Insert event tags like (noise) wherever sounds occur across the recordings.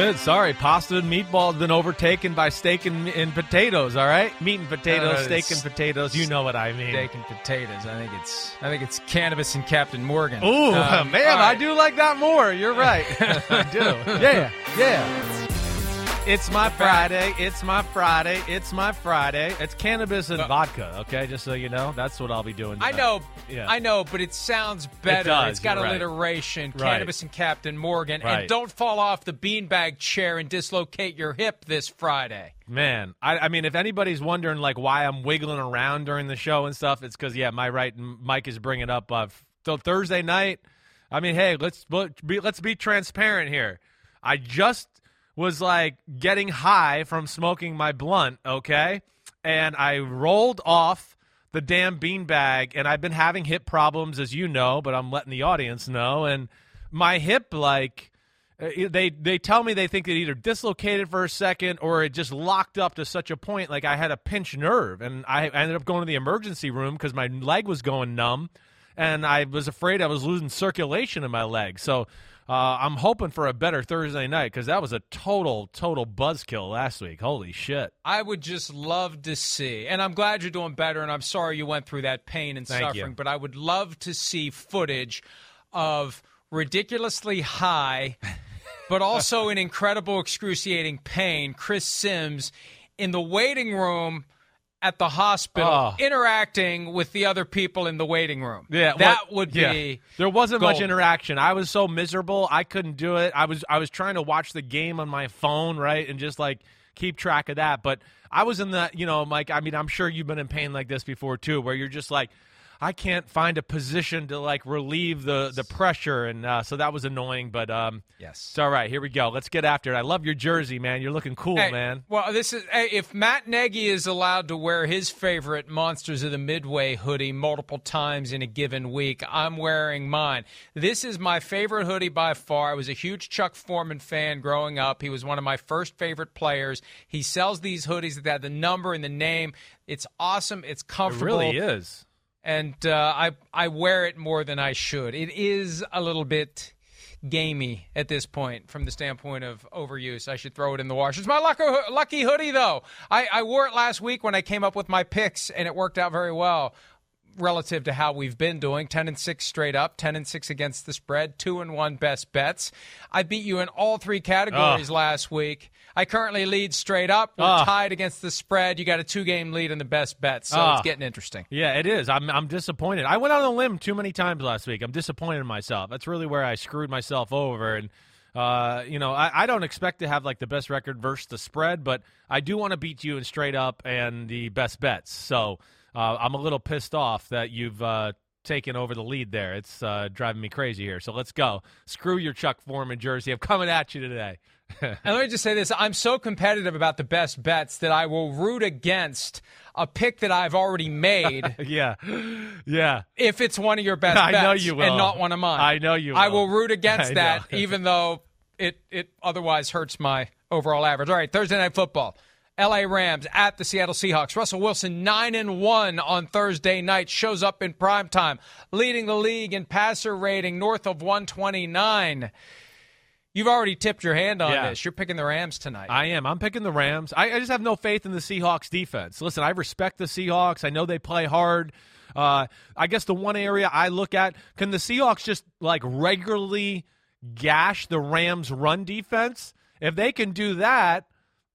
Good. Sorry, pasta and meatballs been overtaken by steak and, and potatoes. All right, meat and potatoes, Uh, steak and potatoes. You know what I mean. Steak and potatoes. I think it's I think it's cannabis and Captain Morgan. Ooh, Um, (laughs) man, all I do like that more. You're right. (laughs) (laughs) I do. Yeah, yeah. It's my Friday. It's my Friday. It's my Friday. It's cannabis and vodka. Okay, just so you know, that's what I'll be doing. I know, Yeah. I know, but it sounds better. does, it's got alliteration. Right. Cannabis and Captain Morgan. Right. And don't fall off the beanbag chair and dislocate your hip this Friday. Man, I, I mean, if anybody's wondering like why I'm wiggling around during the show and stuff, it's because yeah, my right Mike is bringing up uh, so Thursday night. I mean, hey, let's let- be let's be transparent here. I just was like getting high from smoking my blunt, okay, and I rolled off the damn beanbag, and I've been having hip problems, as you know, but I'm letting the audience know, and my hip like uh, they they tell me they think it either dislocated for a second or it just locked up to such a point like I had a pinched nerve and I ended up going to the emergency room because my leg was going numb and I was afraid I was losing circulation in my leg. So uh, I'm hoping for a better Thursday night because that was a total total buzzkill last week. Holy shit! I would just love to see, and I'm glad you're doing better, and I'm sorry you went through that pain and Thank you. suffering, but I would love to see footage of ridiculously high, but also in incredible, excruciating pain, Chris Sims in the waiting room at the hospital Oh. interacting with the other people in the waiting room. Yeah, that well, would yeah. be. There wasn't much interaction. I was so miserable. I couldn't do it. I was I was trying to watch the game on my phone, right, and just like keep track of that. But I was in the, you know, Mike. I mean, I'm sure you've been in pain like this before too, where you're just like. I can't find a position to like relieve the the pressure, and uh, so that was annoying. But um, Yes. it's all right. Here we go. Let's get after it. I love your jersey, man. You're looking cool, Hey, man. Well, this is hey, if Matt Nagy is allowed to wear his favorite Monsters of the Midway hoodie multiple times in a given week, I'm wearing mine. This is my favorite hoodie by far. I was a huge Chuck Foreman fan growing up. He was one of my first favorite players. He sells these hoodies that have the number and the name. It's awesome. It's It comfortable really is. And uh, I I wear it more than I should. It is a little bit gamey at this point from the standpoint of overuse. I should throw it in the wash. It's my lucky, lucky hoodie though. I, I wore it last week when I came up with my picks, and it worked out very well relative to how we've been doing 10 and 6 straight up 10 and 6 against the spread 2 and 1 best bets i beat you in all three categories last week i currently lead straight up we're Ugh. tied against the spread you got a two game lead in the best bets so Ugh. it's getting interesting Yeah, it is. I'm I'm disappointed. I went on a limb too many times last week. I'm disappointed in myself. That's really where I screwed myself over. And uh, you know, I, I don't expect to have like the best record versus the spread, but I do want to beat you in straight up and the best bets. So uh, I'm a little pissed off that you've uh, taken over the lead there. It's uh, driving me crazy here. So let's go. Screw your Chuck Foreman jersey. I'm coming at you today. (laughs) And let me just say this I'm so competitive about the best bets that I will root against a pick that I've already made (laughs) yeah, yeah. if it's one of your best I bets know you will. and not one of mine. I know you will. I will. will root against (laughs) I that even though it, it otherwise hurts my overall average. All right, Thursday night football. LA Rams at the Seattle Seahawks. Russell Wilson 9 and 1 on Thursday night shows up in prime time, leading the league in passer rating north of 129. You've already tipped your hand on Yeah. this. You're picking the Rams tonight. I am. I'm picking the Rams. I, I just have no faith in the Seahawks defense. Listen, I respect the Seahawks. I know they play hard. Uh, I guess the one area I look at can the Seahawks just like regularly gash the Rams' run defense. If they can do that,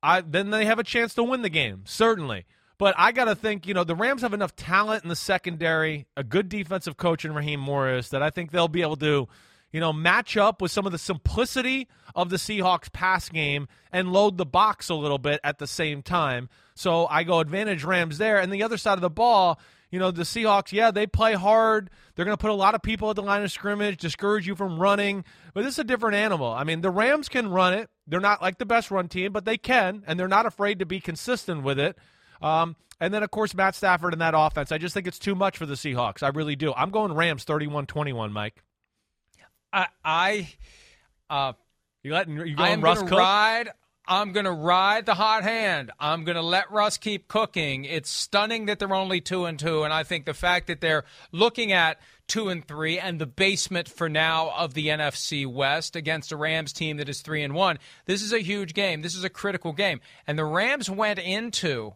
I, then they have a chance to win the game, certainly. But I got to think, you know, the Rams have enough talent in the secondary, a good defensive coach in Raheem Morris, that I think they'll be able to, you know, match up with some of the simplicity of the Seahawks pass game and load the box a little bit at the same time. So I go advantage Rams there. And the other side of the ball, you know, the Seahawks, yeah, they play hard. They're going to put a lot of people at the line of scrimmage, discourage you from running. But this is a different animal. I mean, the Rams can run it. They're not like the best run team, but they can, and they're not afraid to be consistent with it. Um, and then, of course, Matt Stafford and that offense. I just think it's too much for the Seahawks. I really do. I'm going Rams 31 21, Mike. I, I, uh, you letting you going Russ gonna cook? ride. I'm going to ride the hot hand. I'm going to let Russ keep cooking. It's stunning that they're only two and two, and I think the fact that they're looking at two and three and the basement for now of the NFC West against a Rams team that is three and one. This is a huge game. This is a critical game, and the Rams went into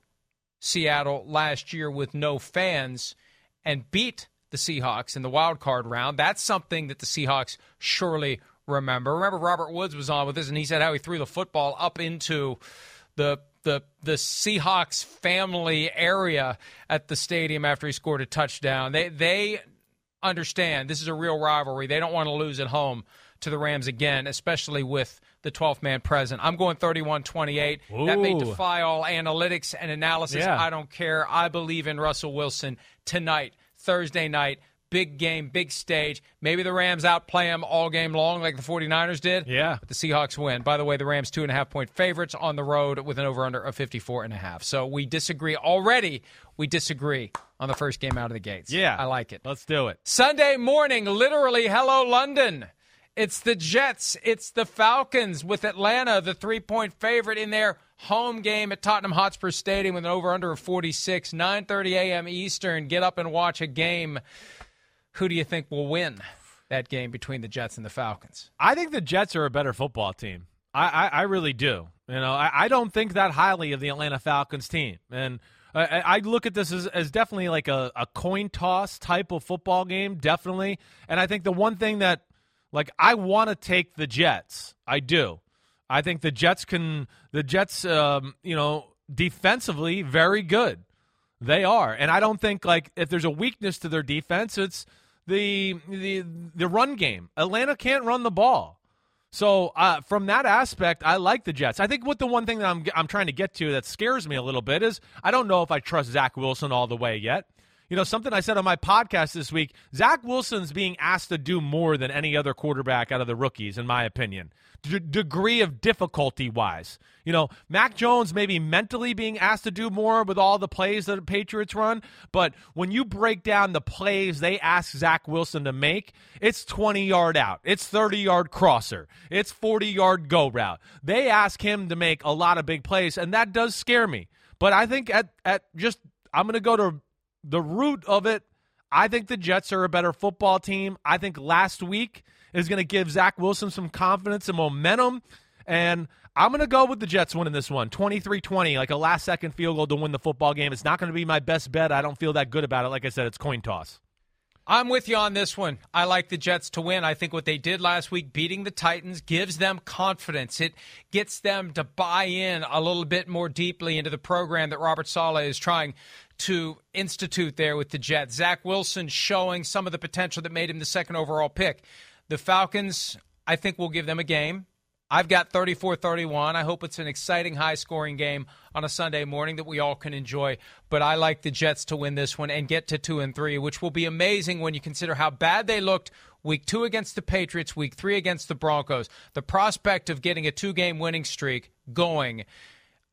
Seattle last year with no fans and beat the Seahawks in the wild card round. That's something that the Seahawks surely remember. Remember Robert Woods was on with us and he said how he threw the football up into the the the Seahawks family area at the stadium after he scored a touchdown. They they understand this is a real rivalry. They don't want to lose at home to the Rams again, especially with the 12th man present. I'm going 31 28. That may defy all analytics and analysis. Yeah. I don't care. I believe in Russell Wilson tonight, Thursday night. Big game, big stage. Maybe the Rams outplay them all game long like the 49ers did. Yeah. But the Seahawks win. By the way, the Rams two and a half point favorites on the road with an over under of 54 and a half. So we disagree already. We disagree on the first game out of the gates. Yeah. I like it. Let's do it. Sunday morning, literally, hello, London. It's the Jets. It's the Falcons with Atlanta, the three point favorite in their home game at Tottenham Hotspur Stadium with an over under of 46, 9.30 a.m. Eastern. Get up and watch a game. Who do you think will win that game between the Jets and the Falcons? I think the Jets are a better football team. I, I, I really do. You know, I, I don't think that highly of the Atlanta Falcons team. And I, I look at this as, as definitely like a, a coin toss type of football game, definitely. And I think the one thing that, like, I want to take the Jets. I do. I think the Jets can, the Jets, um, you know, defensively, very good. They are. And I don't think, like, if there's a weakness to their defense, it's the the the run game. Atlanta can't run the ball. So uh, from that aspect, I like the Jets. I think what the one thing that I'm I'm trying to get to that scares me a little bit is I don't know if I trust Zach Wilson all the way yet. You know, something I said on my podcast this week Zach Wilson's being asked to do more than any other quarterback out of the rookies, in my opinion, D- degree of difficulty wise. You know, Mac Jones maybe mentally being asked to do more with all the plays that the Patriots run, but when you break down the plays they ask Zach Wilson to make, it's 20 yard out, it's 30 yard crosser, it's 40 yard go route. They ask him to make a lot of big plays, and that does scare me. But I think at, at just, I'm going to go to the root of it, I think the Jets are a better football team. I think last week is going to give Zach Wilson some confidence and momentum. And I'm going to go with the Jets winning this one 23 20, like a last second field goal to win the football game. It's not going to be my best bet. I don't feel that good about it. Like I said, it's coin toss. I'm with you on this one. I like the Jets to win. I think what they did last week, beating the Titans, gives them confidence. It gets them to buy in a little bit more deeply into the program that Robert Saleh is trying to institute there with the Jets. Zach Wilson showing some of the potential that made him the second overall pick. The Falcons, I think, will give them a game. I've got 34 31. I hope it's an exciting, high scoring game on a Sunday morning that we all can enjoy. But I like the Jets to win this one and get to 2 and 3, which will be amazing when you consider how bad they looked week two against the Patriots, week three against the Broncos. The prospect of getting a two game winning streak going.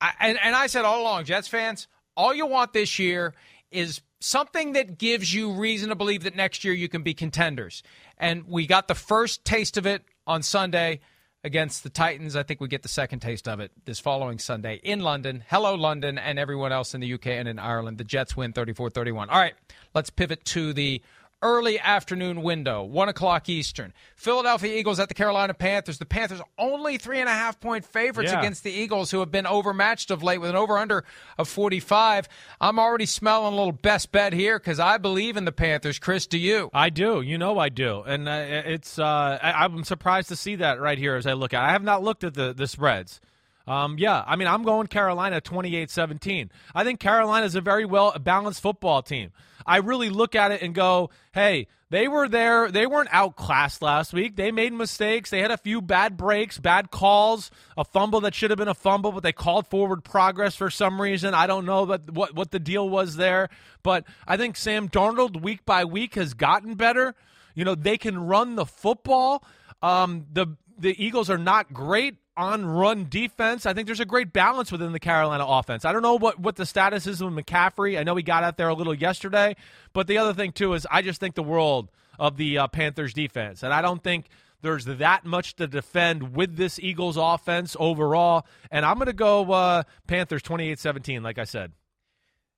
I, and, and I said all along, Jets fans, all you want this year is something that gives you reason to believe that next year you can be contenders. And we got the first taste of it on Sunday against the Titans. I think we get the second taste of it this following Sunday in London. Hello, London, and everyone else in the UK and in Ireland. The Jets win 34 31. All right, let's pivot to the early afternoon window, 1 o'clock Eastern. Philadelphia Eagles at the Carolina Panthers. The Panthers only three and a half point favorites Yeah. against the Eagles, who have been overmatched of late with an over under of 45. I'm already smelling a little best bet here because I believe in the Panthers. Chris, do you? I do. You know I do. And uh, it's uh, I, I'm surprised to see that right here as I look at it. I have not looked at the, the spreads. Um, yeah, I mean, I'm going Carolina 28 17. I think Carolina is a very well balanced football team. I really look at it and go, hey, they were there. They weren't outclassed last week. They made mistakes. They had a few bad breaks, bad calls, a fumble that should have been a fumble, but they called forward progress for some reason. I don't know but what, what the deal was there. But I think Sam Darnold, week by week, has gotten better. You know, they can run the football. Um, the the Eagles are not great on run defense. I think there's a great balance within the Carolina offense. I don't know what, what the status is with McCaffrey. I know he got out there a little yesterday, but the other thing too is I just think the world of the uh, Panthers defense, and I don't think there's that much to defend with this Eagles offense overall. And I'm going to go uh, Panthers 28-17, like I said.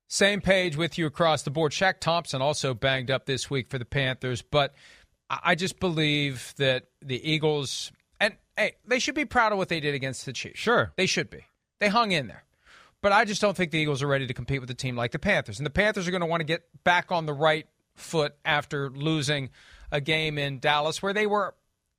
Same page with you across the board. Shaq Thompson also banged up this week for the Panthers, but I just believe that the Eagles hey, they should be proud of what they did against the Chiefs. Sure. They should be. They hung in there. But I just don't think the Eagles are ready to compete with a team like the Panthers. And the Panthers are going to want to get back on the right foot after losing a game in Dallas where they were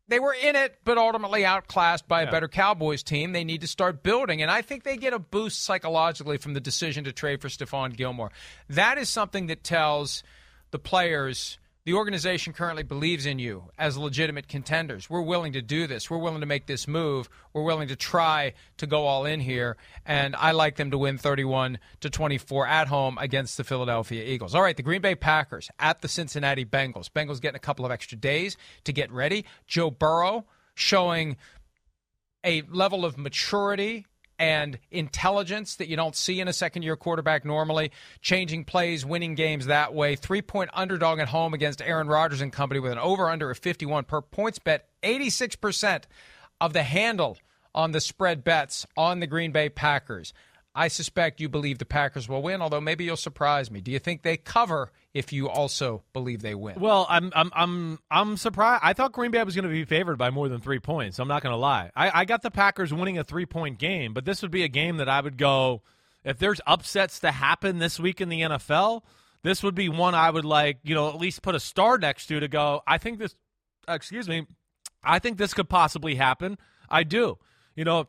they were in it, but ultimately outclassed by a better Cowboys team. They need to start building, and I think they get a boost psychologically from the decision to trade for Stephon Gilmore. That is something that tells the players the organization currently believes in you as legitimate contenders. We're willing to do this. We're willing to make this move. We're willing to try to go all in here. And I like them to win 31 to 24 at home against the Philadelphia Eagles. All right, the Green Bay Packers at the Cincinnati Bengals. Bengals getting a couple of extra days to get ready. Joe Burrow showing a level of maturity and intelligence that you don't see in a second year quarterback normally, changing plays, winning games that way. Three point underdog at home against Aaron Rodgers and company with an over under of 51 per PointsBet. 86% of the handle on the spread bets on the Green Bay Packers. I suspect you believe the Packers will win, although maybe you'll surprise me. Do you think they cover if you also believe they win? Well, I'm I'm I'm I'm surprised. I thought Green Bay was going to be favored by more than three points. I'm not going to lie. I, I got the Packers winning a three point game, but this would be a game that I would go if there's upsets to happen this week in the NFL. This would be one I would like, you know, at least put a star next to to go. I think this, uh, excuse me, I think this could possibly happen. I do. You know,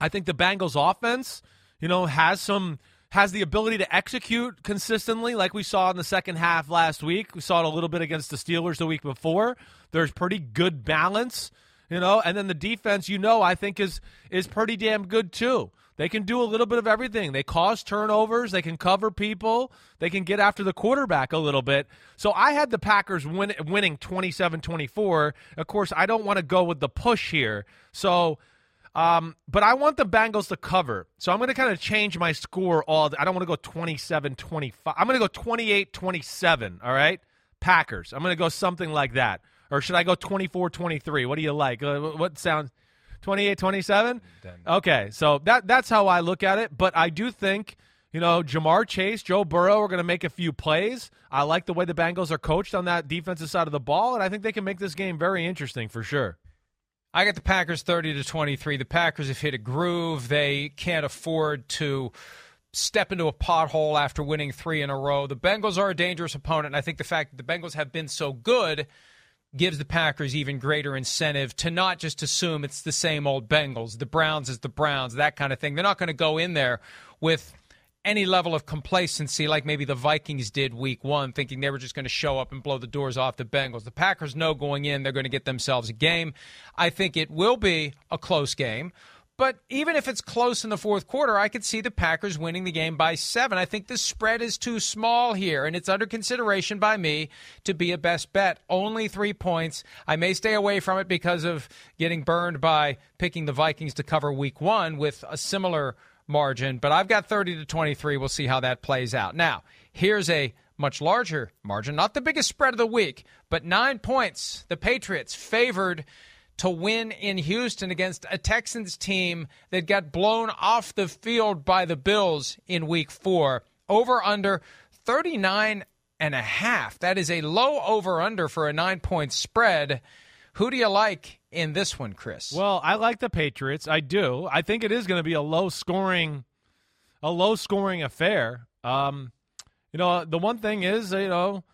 I think the Bengals offense, you know, has some has the ability to execute consistently like we saw in the second half last week. We saw it a little bit against the Steelers the week before. There's pretty good balance, you know, and then the defense, you know, I think is is pretty damn good too. They can do a little bit of everything. They cause turnovers, they can cover people, they can get after the quarterback a little bit. So I had the Packers win, winning 27-24. Of course, I don't want to go with the push here. So um, but I want the Bengals to cover. So I'm going to kind of change my score all. I don't want to go 27 25. I'm going to go 28 27. All right. Packers. I'm going to go something like that. Or should I go 24 23? What do you like? Uh, what sounds 28 27? Okay. So that that's how I look at it. But I do think. You know, Ja'Marr Chase, Joe Burrow are going to make a few plays. I like the way the Bengals are coached on that defensive side of the ball, and I think they can make this game very interesting for sure. I got the Packers 30 to 23. The Packers have hit a groove. They can't afford to step into a pothole after winning three in a row. The Bengals are a dangerous opponent, and I think the fact that the Bengals have been so good gives the Packers even greater incentive to not just assume it's the same old Bengals, the Browns is the Browns, that kind of thing. They're not going to go in there with any level of complacency like maybe the Vikings did week one, thinking they were just going to show up and blow the doors off the Bengals. The Packers know going in they're going to get themselves a game. I think it will be a close game. But even if it's close in the fourth quarter, I could see the Packers winning the game by seven. I think the spread is too small here, and it's under consideration by me to be a best bet. Only three points. I may stay away from it because of getting burned by picking the Vikings to cover week one with a similar margin, but I've got 30 to 23. We'll see how that plays out. Now, here's a much larger margin, not the biggest spread of the week, but nine points. The Patriots favored to win in Houston against a Texans team that got blown off the field by the Bills in week four. Over under 39 and a half. That is a low over under for a nine point spread. Who do you like in this one, Chris? Well, I like the Patriots. I do. I think it is going to be a low scoring, a low scoring affair. Um, you know, the one thing is, you know,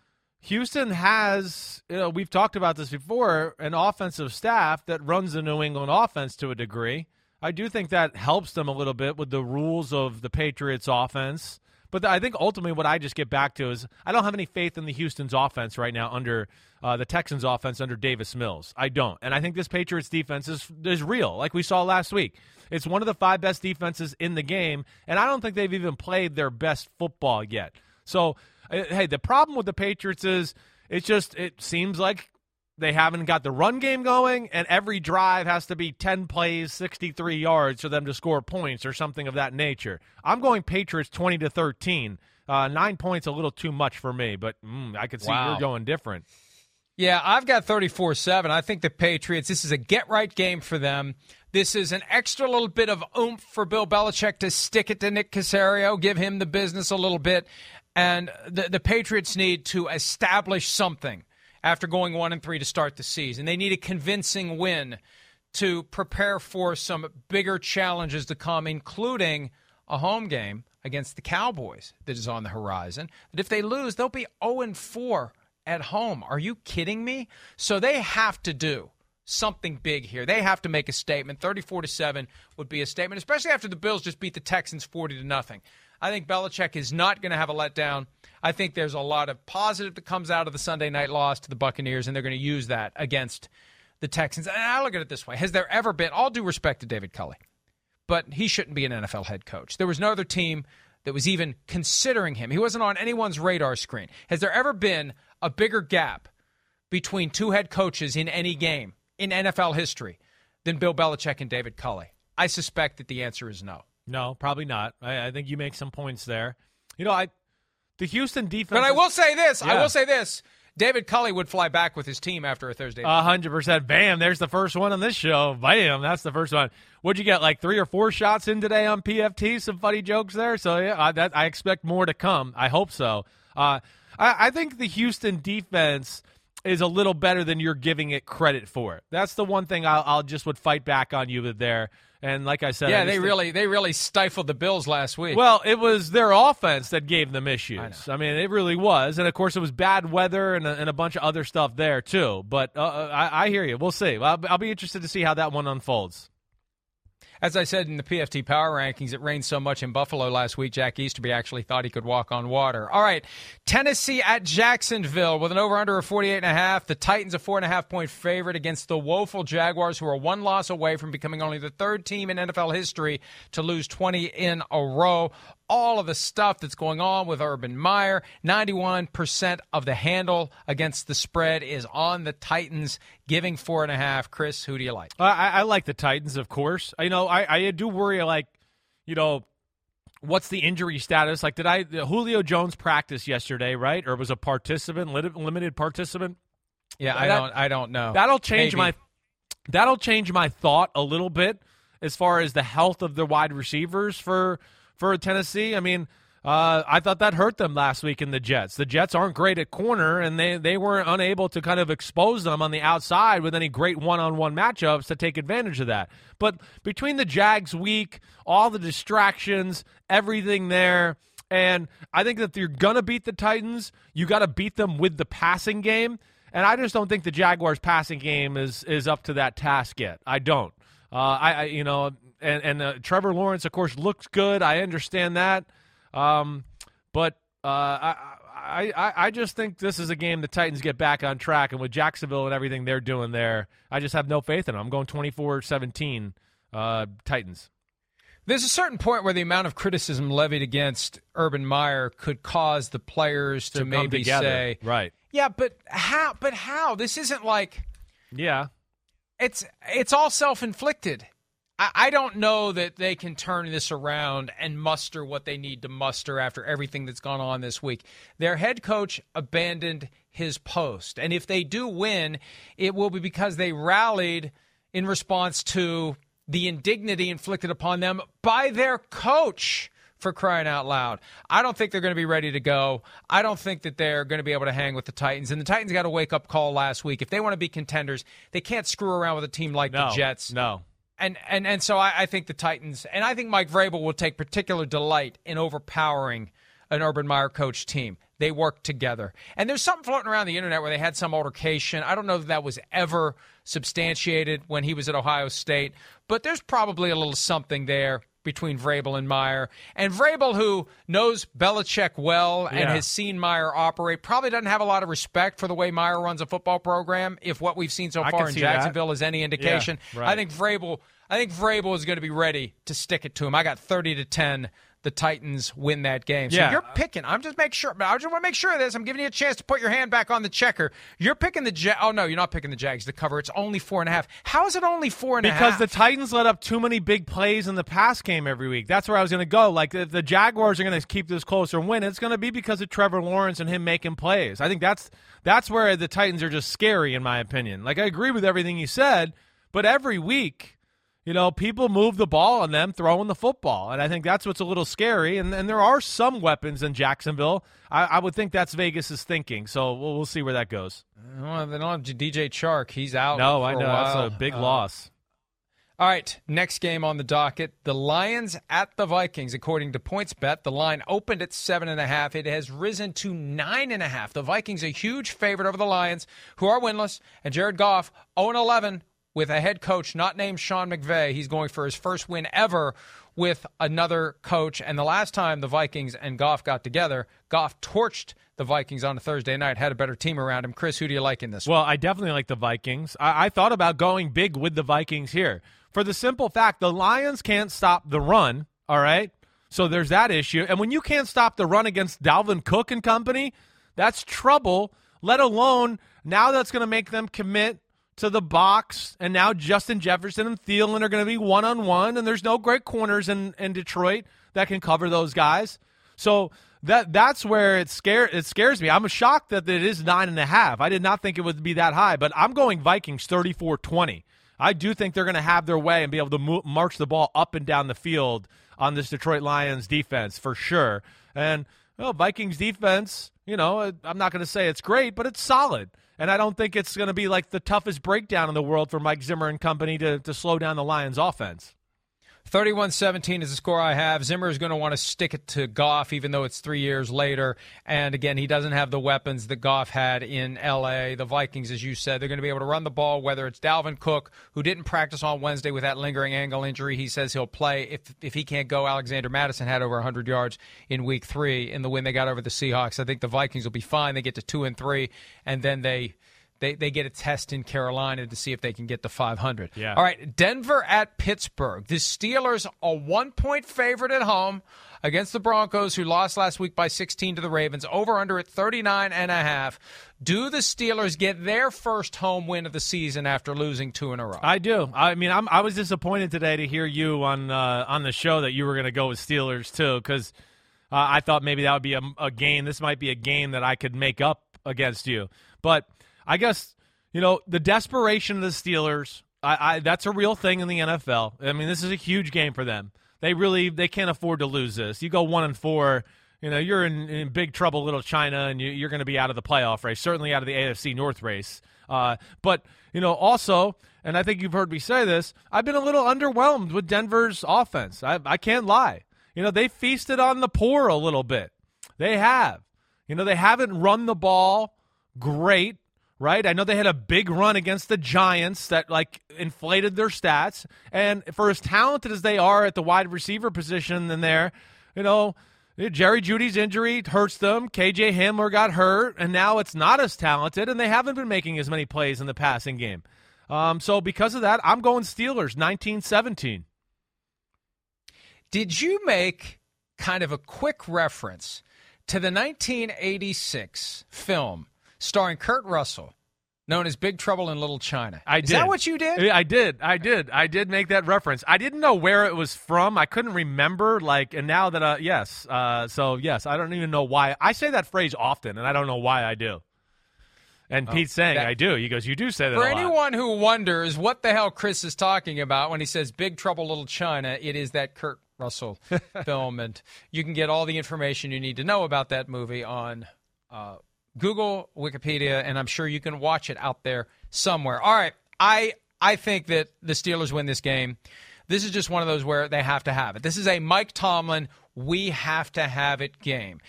Houston has, you know, we've talked about this before, an offensive staff that runs the New England offense to a degree. I do think that helps them a little bit with the rules of the Patriots offense. But I think ultimately what I just get back to is I don't have any faith in the Houston's offense right now under uh, the Texans' offense under Davis Mills. I don't, and I think this Patriots defense is is real, like we saw last week. It's one of the five best defenses in the game, and I don't think they've even played their best football yet. So, uh, hey, the problem with the Patriots is it's just it seems like they haven't got the run game going, and every drive has to be 10 plays, 63 yards for them to score points or something of that nature. I'm going Patriots 20 to 13. Uh, nine points a little too much for me, but mm, I could see wow. you're going different. Yeah, I've got 34 7. I think the Patriots, this is a get right game for them. This is an extra little bit of oomph for Bill Belichick to stick it to Nick Caserio, give him the business a little bit. And the, the Patriots need to establish something after going one and three to start the season. They need a convincing win to prepare for some bigger challenges to come, including a home game against the Cowboys that is on the horizon. That if they lose, they'll be 0 and 4 at home. Are you kidding me? So they have to do something big here. They have to make a statement. 34 to 7 would be a statement, especially after the Bills just beat the Texans 40 to nothing. I think Belichick is not going to have a letdown. I think there's a lot of positive that comes out of the Sunday night loss to the Buccaneers, and they're going to use that against the Texans. And I look at it this way: Has there ever been? All due respect to David Culley, but he shouldn't be an NFL head coach. There was no other team that was even considering him. He wasn't on anyone's radar screen. Has there ever been a bigger gap between two head coaches in any game in NFL history than Bill Belichick and David Culley? I suspect that the answer is no. No, probably not. I, I, think you make some points there. You know, I the Houston defense. But I will say this. Yeah. I will say this. David Culley would fly back with his team after a Thursday. A hundred percent. Bam! There's the first one on this show. Bam! That's the first one. What'd you get? Like three or four shots in today on PFT. Some funny jokes there. So yeah, I, that, I expect more to come. I hope so. Uh, I, I think the Houston defense is a little better than you're giving it credit for. That's the one thing I'll, I'll just would fight back on you with there. And like I said, yeah, I they really they really stifled the Bills last week. Well, it was their offense that gave them issues. I, I mean, it really was, and of course, it was bad weather and a, and a bunch of other stuff there too. But uh, uh I, I, hear you. We'll see. I'll, I'll be interested to see how that one unfolds. As I said in the PFT Power Rankings, it rained so much in Buffalo last week, Jack Easterby actually thought he could walk on water. All right, Tennessee at Jacksonville with an over-under of 48.5. The Titans a four-and-a-half point favorite against the woeful Jaguars, who are one loss away from becoming only the third team in NFL history to lose 20 in a row all of the stuff that's going on with Urban Meyer. 91% of the handle against the spread is on the Titans, giving four and a half. Chris, who do you like? I, I like the Titans, of course. You know, I, I do worry, like, you know, what's the injury status? Like, did I Julio Jones practice yesterday, right, or was a participant, limited participant? Yeah, I that, don't, I don't know. That'll change Maybe. my, that'll change my thought a little bit as far as the health of the wide receivers for for Tennessee. I mean, uh, I thought that hurt them last week in the Jets. The Jets aren't great at corner, and they, they weren't unable to kind of expose them on the outside with any great one on one matchups to take advantage of that. But between the Jags week, all the distractions, everything there, and I think that you're going to beat the Titans, you got to beat them with the passing game. And I just don't think the Jaguars' passing game is is up to that task yet. I don't. Uh, I, I, you know and and uh, Trevor Lawrence, of course, looks good. I understand that, um, but uh, I, I I just think this is a game the Titans get back on track, and with Jacksonville and everything they're doing there, I just have no faith in them. I'm going 24-17 uh, Titans. There's a certain point where the amount of criticism levied against Urban Meyer could cause the players to, to maybe say, right, yeah, but how? But how? This isn't like, yeah, it's it's all self inflicted. I don't know that they can turn this around and muster what they need to muster after everything that's gone on this week. Their head coach abandoned his post. And if they do win, it will be because they rallied in response to the indignity inflicted upon them by their coach for crying out loud. I don't think they're going to be ready to go. I don't think that they're going to be able to hang with the Titans. And the Titans got a wake up call last week. If they want to be contenders, they can't screw around with a team like no, the Jets. No. And and and so I, I think the Titans and I think Mike Vrabel will take particular delight in overpowering an Urban Meyer coach team. They work together. And there's something floating around the internet where they had some altercation. I don't know that that was ever substantiated when he was at Ohio State, but there's probably a little something there between Vrabel and Meyer. And Vrabel, who knows Belichick well and Yeah. has seen Meyer operate, probably doesn't have a lot of respect for the way Meyer runs a football program. If what we've seen so I far in. Jacksonville is any indication, right. I think Vrabel. I think Vrabel is going to be ready to stick it to him. I got thirty to ten. The Titans win that game. So Yeah. you're picking. I'm just make sure. I just want to make sure of this. I'm giving you a chance to put your hand back on the checker. You're picking the Jag. Oh no, you're not picking the Jags to cover. It's only four and a half. How is it only four and a half? Because the Titans let up too many big plays in the pass game every week. That's where I was going to go. Like if the Jaguars are going to keep this closer and win, it's going to be because of Trevor Lawrence and him making plays. I think that's that's where the Titans are just scary, in my opinion. Like I agree with everything you said, but every week, you know, people move the ball on them throwing the football, and I think that's what's a little scary. And and there are some weapons in Jacksonville. I, I would think that's Vegas's thinking. So we'll, we'll see where that goes. Well, they don't have DJ Chark. He's out. No, I a know while. that's a big Uh, loss. All right, next game on the docket: the Lions at the Vikings. According to PointsBet, the line opened at seven and a half. It has risen to nine and a half. The Vikings a huge favorite over the Lions, who are winless, and Jared Goff 0 and 11 with a head coach not named Sean McVay. He's going for his first win ever with another coach. And the last time the Vikings and Goff got together, Goff torched the Vikings on a Thursday night. Had a better team around him. Chris, who do you like in this? one? Well, I definitely like the Vikings. I, I thought about going big with the Vikings here for the simple fact the Lions can't stop the run. All right. So there's that issue. And when you can't stop the run against Dalvin Cook and company, that's trouble, let alone now that's going to make them commit to the box. And now Justin Jefferson and Thielen are going to be one on one. And there's no great corners in, in Detroit that can cover those guys. So that that's where it scare it scares me. I'm shocked that it is nine and a half. I did not think it would be that high, but I'm going Vikings 34-20. I do think they're going to have their way and be able to mo- march the ball up and down the field on this Detroit Lions defense for sure. And well, Vikings defense, you know, I'm not going to say it's great, but it's solid. And I don't think it's going to be like the toughest breakdown in the world for Mike Zimmer and company to, to slow down the Lions offense. 31 17 is the score I have. Zimmer is going to want to stick it to Goff, even though it's three years later. And again, he doesn't have the weapons that Goff had in L.A. The Vikings, as you said, they're going to be able to run the ball, whether it's Dalvin Cook, who didn't practice on Wednesday with that lingering ankle injury. He says he'll play. If, if he can't go, Alexander Mattison had over 100 yards in week three in the win they got over the Seahawks. I think the Vikings will be fine. They get to two and three, and then they. They, they get a test in Carolina to see if they can get to 500. Yeah. All right, Denver at Pittsburgh. The Steelers a one point favorite at home against the Broncos, who lost last week by 16 to the Ravens. Over under at 39 and a half. Do the Steelers get their first home win of the season after losing two in a row? I do. I mean, I'm, I was disappointed today to hear you on uh, on the show that you were going to go with Steelers too, because uh, I thought maybe that would be a, a game. This might be a game that I could make up against you, but I guess you know the desperation of the Steelers. I, I that's a real thing in the NFL. I mean, this is a huge game for them. They really they can't afford to lose this. You go one and four. You know, you're in, in big trouble, little China, and you, you're going to be out of the playoff race, certainly out of the AFC North race. Uh, but, you know, also, and I think you've heard me say this, I've been a little underwhelmed with Denver's offense. I, I can't lie. You know, they feasted on the poor a little bit. They have. You know, they haven't run the ball great, right? I know they had a big run against the Giants that, like, inflated their stats. And for as talented as they are at the wide receiver position in there, you know, Jerry Jeudy's injury hurts them. KJ Hamler got hurt, and now it's not as talented, and they haven't been making as many plays in the passing game. Um, so because of that, I'm going Steelers, 1917. Did you make kind of a quick reference to the 1986 film starring Kurt Russell, known as Big Trouble in Little China? I Is did. that what you did? I did. I did. I did make that reference. I didn't know where it was from. I couldn't remember. Like, and now that uh, yes, uh, so yes, I don't even know why I say that phrase often, and I don't know why I do. And Pete's saying that- I do. He goes, "You do say that." For a lot." anyone who wonders what the hell Chris is talking about when he says Big Trouble Little China, it is that Kurt Russell (laughs) film, and you can get all the information you need to know about that movie on uh, Google, Wikipedia, and I'm sure you can watch it out there somewhere. All right, I I think that the Steelers win this game. This is just one of those where they have to have it. This is a Mike Tomlin, we have to have it game.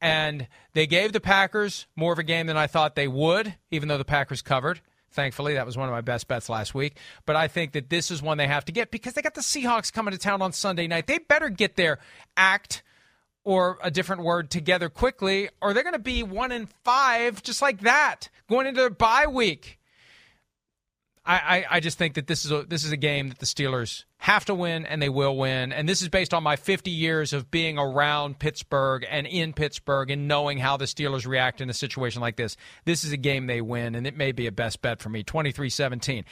And they gave the Packers more of a game than I thought they would, even though the Packers covered. Thankfully, that was one of my best bets last week. But I think that this is one they have to get because they got the Seahawks coming to town on Sunday night. They better get their act or a different word together quickly, or they're going to be one in five just like that going into their bye week. I, I, I, just think that this is a this is a game that the Steelers have to win and they will win. And this is based on my 50 years of being around Pittsburgh and in Pittsburgh and knowing how the Steelers react in a situation like this. This is a game they win, and it may be a best bet for me. 23-17.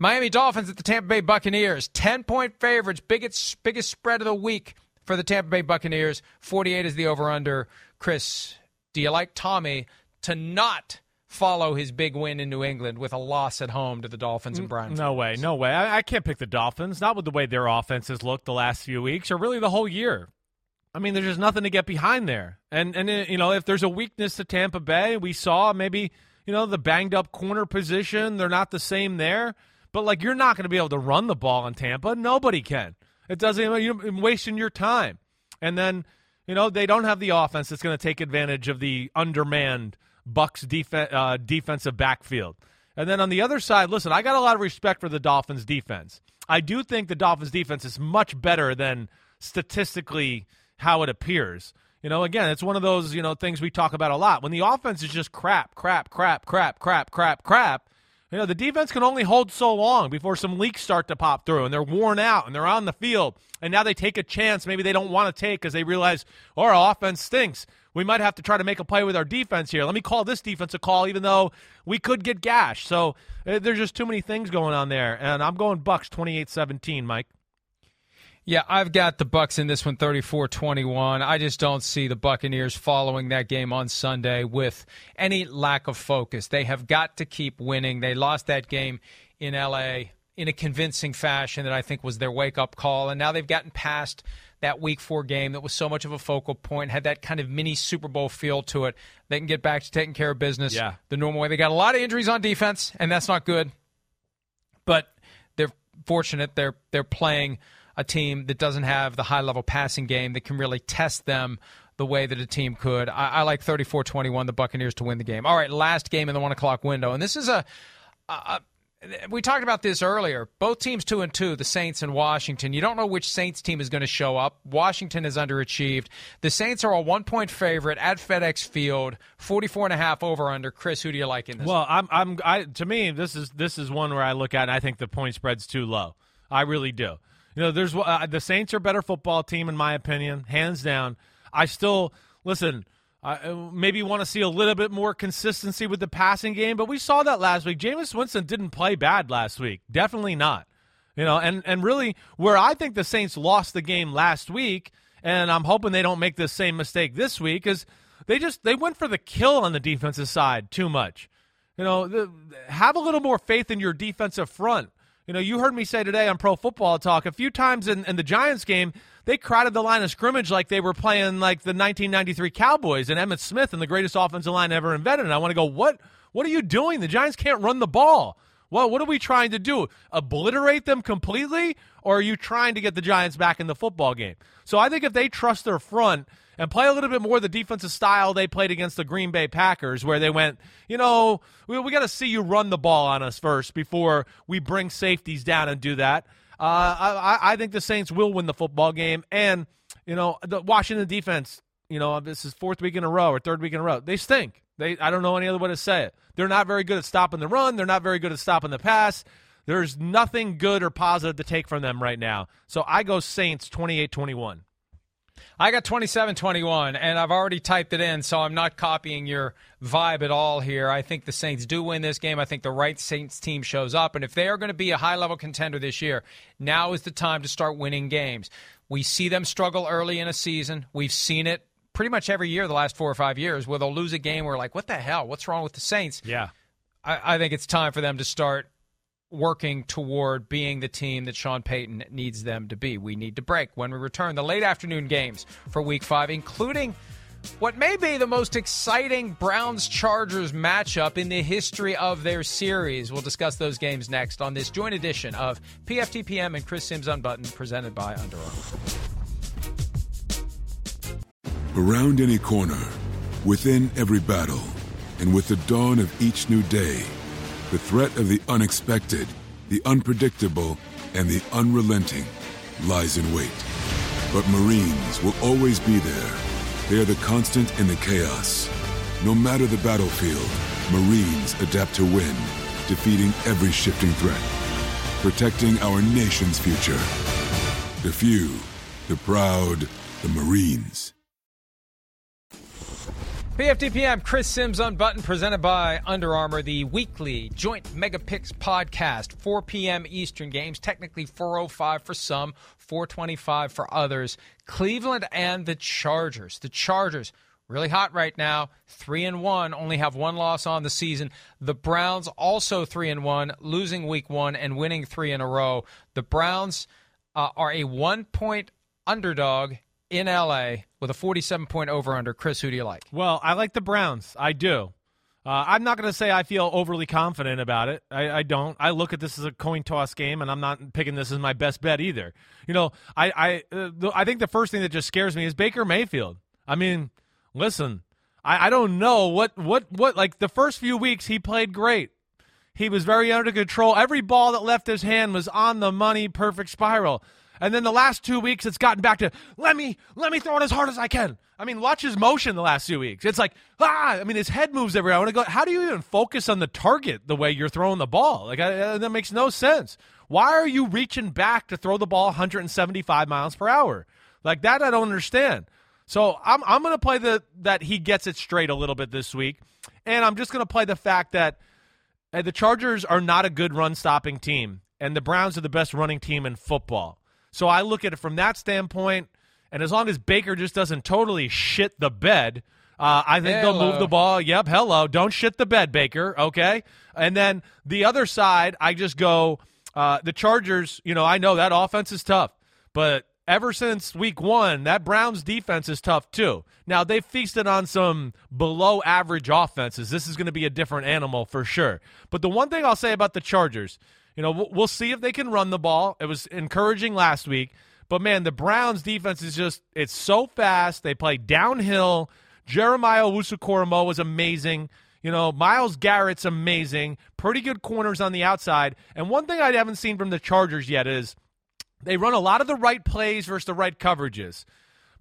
Miami Dolphins at the Tampa Bay Buccaneers. 10 point favorites. Biggest biggest spread of the week for the Tampa Bay Buccaneers. 48 is the over under. Chris, do you like Tommy to not follow his big win in New England with a loss at home to the Dolphins and Browns. No way, no way. I, I, can't pick the Dolphins, not with the way their offense has looked the last few weeks or really the whole year. I mean, there's just nothing to get behind there. And and uh, you know, if there's a weakness to Tampa Bay, we saw maybe you know the banged up corner position. They're not the same there. But like, you're not going to be able to run the ball in Tampa. Nobody can. It doesn't. You're wasting your time. And then you know they don't have the offense that's going to take advantage of the undermanned Bucks def- uh, defensive backfield. And then on the other side, listen, I got a lot of respect for the Dolphins defense. I do think the Dolphins defense is much better than statistically how it appears. You know, again, it's one of those, you know, things we talk about a lot. When the offense is just crap, crap, crap, crap, crap, crap, crap, you know, the defense can only hold so long before some leaks start to pop through and they're worn out and they're on the field. And now they take a chance maybe they don't want to take because they realize, oh, our offense stinks. We might have to try to make a play with our defense here. Let me call this defense a call, even though we could get gashed. So uh, there's just too many things going on there. And I'm going Bucks 28 17, Mike. Yeah, I've got the Bucks in this one 34-21. I just don't see the Buccaneers following that game on Sunday with any lack of focus. They have got to keep winning. They lost that game in LA in a convincing fashion that I think was their wake-up call and now they've gotten past that week 4 game that was so much of a focal point, had that kind of mini Super Bowl feel to it. They can get back to taking care of business yeah. the normal way. They got a lot of injuries on defense and that's not good. But they're fortunate they're they're playing a team that doesn't have the high level passing game that can really test them the way that a team could. I, I like 34 21, the Buccaneers to win the game. All right, last game in the one o'clock window. And this is a. a we talked about this earlier. Both teams two and two, the Saints and Washington. You don't know which Saints team is going to show up. Washington is underachieved. The Saints are a one point favorite at FedEx Field, 44 and a half over under. Chris, who do you like in this? Well, I'm I'm I to me this is this is one where I look at and I think the point spread's too low. I really do. You know, there's uh, the Saints are a better football team in my opinion, hands down. I still listen. I uh, maybe want to see a little bit more consistency with the passing game, but we saw that last week. Jameis Winston didn't play bad last week. Definitely not. You know, and and really where I think the Saints lost the game last week, and I'm hoping they don't make the same mistake this week, is they just they went for the kill on the defensive side too much. You know, the, have a little more faith in your defensive front. You know, you heard me say today on Pro Football Talk a few times in, in the Giants game, they crowded the line of scrimmage like they were playing like the 1993 Cowboys and Emmitt Smith and the greatest offensive line ever invented. And I want to go, what? What are you doing? The Giants can't run the ball. Well, what are we trying to do? Obliterate them completely, or are you trying to get the Giants back in the football game? So I think if they trust their front and play a little bit more the defensive style they played against the Green Bay Packers, where they went, you know, we, we got to see you run the ball on us first before we bring safeties down and do that. Uh, I, I think the Saints will win the football game, and you know the Washington defense. You know, this is fourth week in a row or third week in a row. They stink. They I don't know any other way to say it. They're not very good at stopping the run. They're not very good at stopping the pass. There's nothing good or positive to take from them right now. So I go Saints 28-21. I got 27 21, and I've already typed it in, so I'm not copying your vibe at all here. I think the Saints do win this game. I think the right Saints team shows up. And if they are going to be a high level contender this year, now is the time to start winning games. We see them struggle early in a season. We've seen it pretty much every year the last four or five years where they'll lose a game. We're like, what the hell? What's wrong with the Saints? Yeah. I, I think it's time for them to start working toward being the team that Sean Payton needs them to be. We need to break when we return the late afternoon games for week five, including what may be the most exciting Browns Chargers matchup in the history of their series. We'll discuss those games next on this joint edition of PFTPM and Chris Sims Unbuttoned, presented by Under Armour. Around any corner, within every battle, and with the dawn of each new day, the threat of the unexpected, the unpredictable, and the unrelenting lies in wait. But Marines will always be there. They are the constant in the chaos. No matter the battlefield, Marines adapt to win, defeating every shifting threat, protecting our nation's future. The few, the proud, the Marines. PFTPM, Chris Sims Unbuttoned, presented by Under Armour, the weekly joint Mega Picks podcast, 4 p.m. Eastern games, technically 405 for some, 425 for others. Cleveland and the Chargers. The Chargers, really hot right now, 3 and 1, only have one loss on the season. The Browns also 3 and 1, losing week 1 and winning 3 in a row. The Browns uh, are a 1 point underdog in LA with a 47 point over under. Chris, who do you like? Well, I like the Browns. I do. Uh, I'm not going to say I feel overly confident about it. I, I, don't. I look at this as a coin toss game, and I'm not picking this as my best bet either. You know, I I uh, I think the first thing that just scares me is Baker Mayfield. I mean, listen, I, I don't know what what what like the first few weeks he played great. He was very under control. Every ball that left his hand was on the money, perfect spiral. And then the last two weeks, it's gotten back to let me let me throw it as hard as I can. I mean, watch his motion the last two weeks. It's like ah, I mean, his head moves everywhere. I want to go. How do you even focus on the target the way you're throwing the ball? Like I, that makes no sense. Why are you reaching back to throw the ball 175 miles per hour? Like that, I don't understand. So I'm I'm to play the that he gets it straight a little bit this week, and I'm just to play the fact that uh, the Chargers are not a good run stopping team, and the Browns are the best running team in football. So I look at it from that standpoint, and as long as Baker just doesn't totally shit the bed, uh, I think hello. they'll move the ball. Yep, hello. Don't shit the bed, Baker. Okay. And then the other side, I just go, uh, the Chargers, you know, I know that offense is tough, but ever since week one, that Browns defense is tough too. Now, they've feasted on some below average offenses. This is going to be a different animal for sure. But the one thing I'll say about the Chargers, you know, we'll see if they can run the ball. It was encouraging last week, but man, the Browns defense is just it's so fast. They play downhill. Jeremiah Owusu-Koramoah was amazing. You know, Myles Garrett's amazing. Pretty good corners on the outside. And one thing I haven't seen from the Chargers yet is they run a lot of the right plays versus the right coverages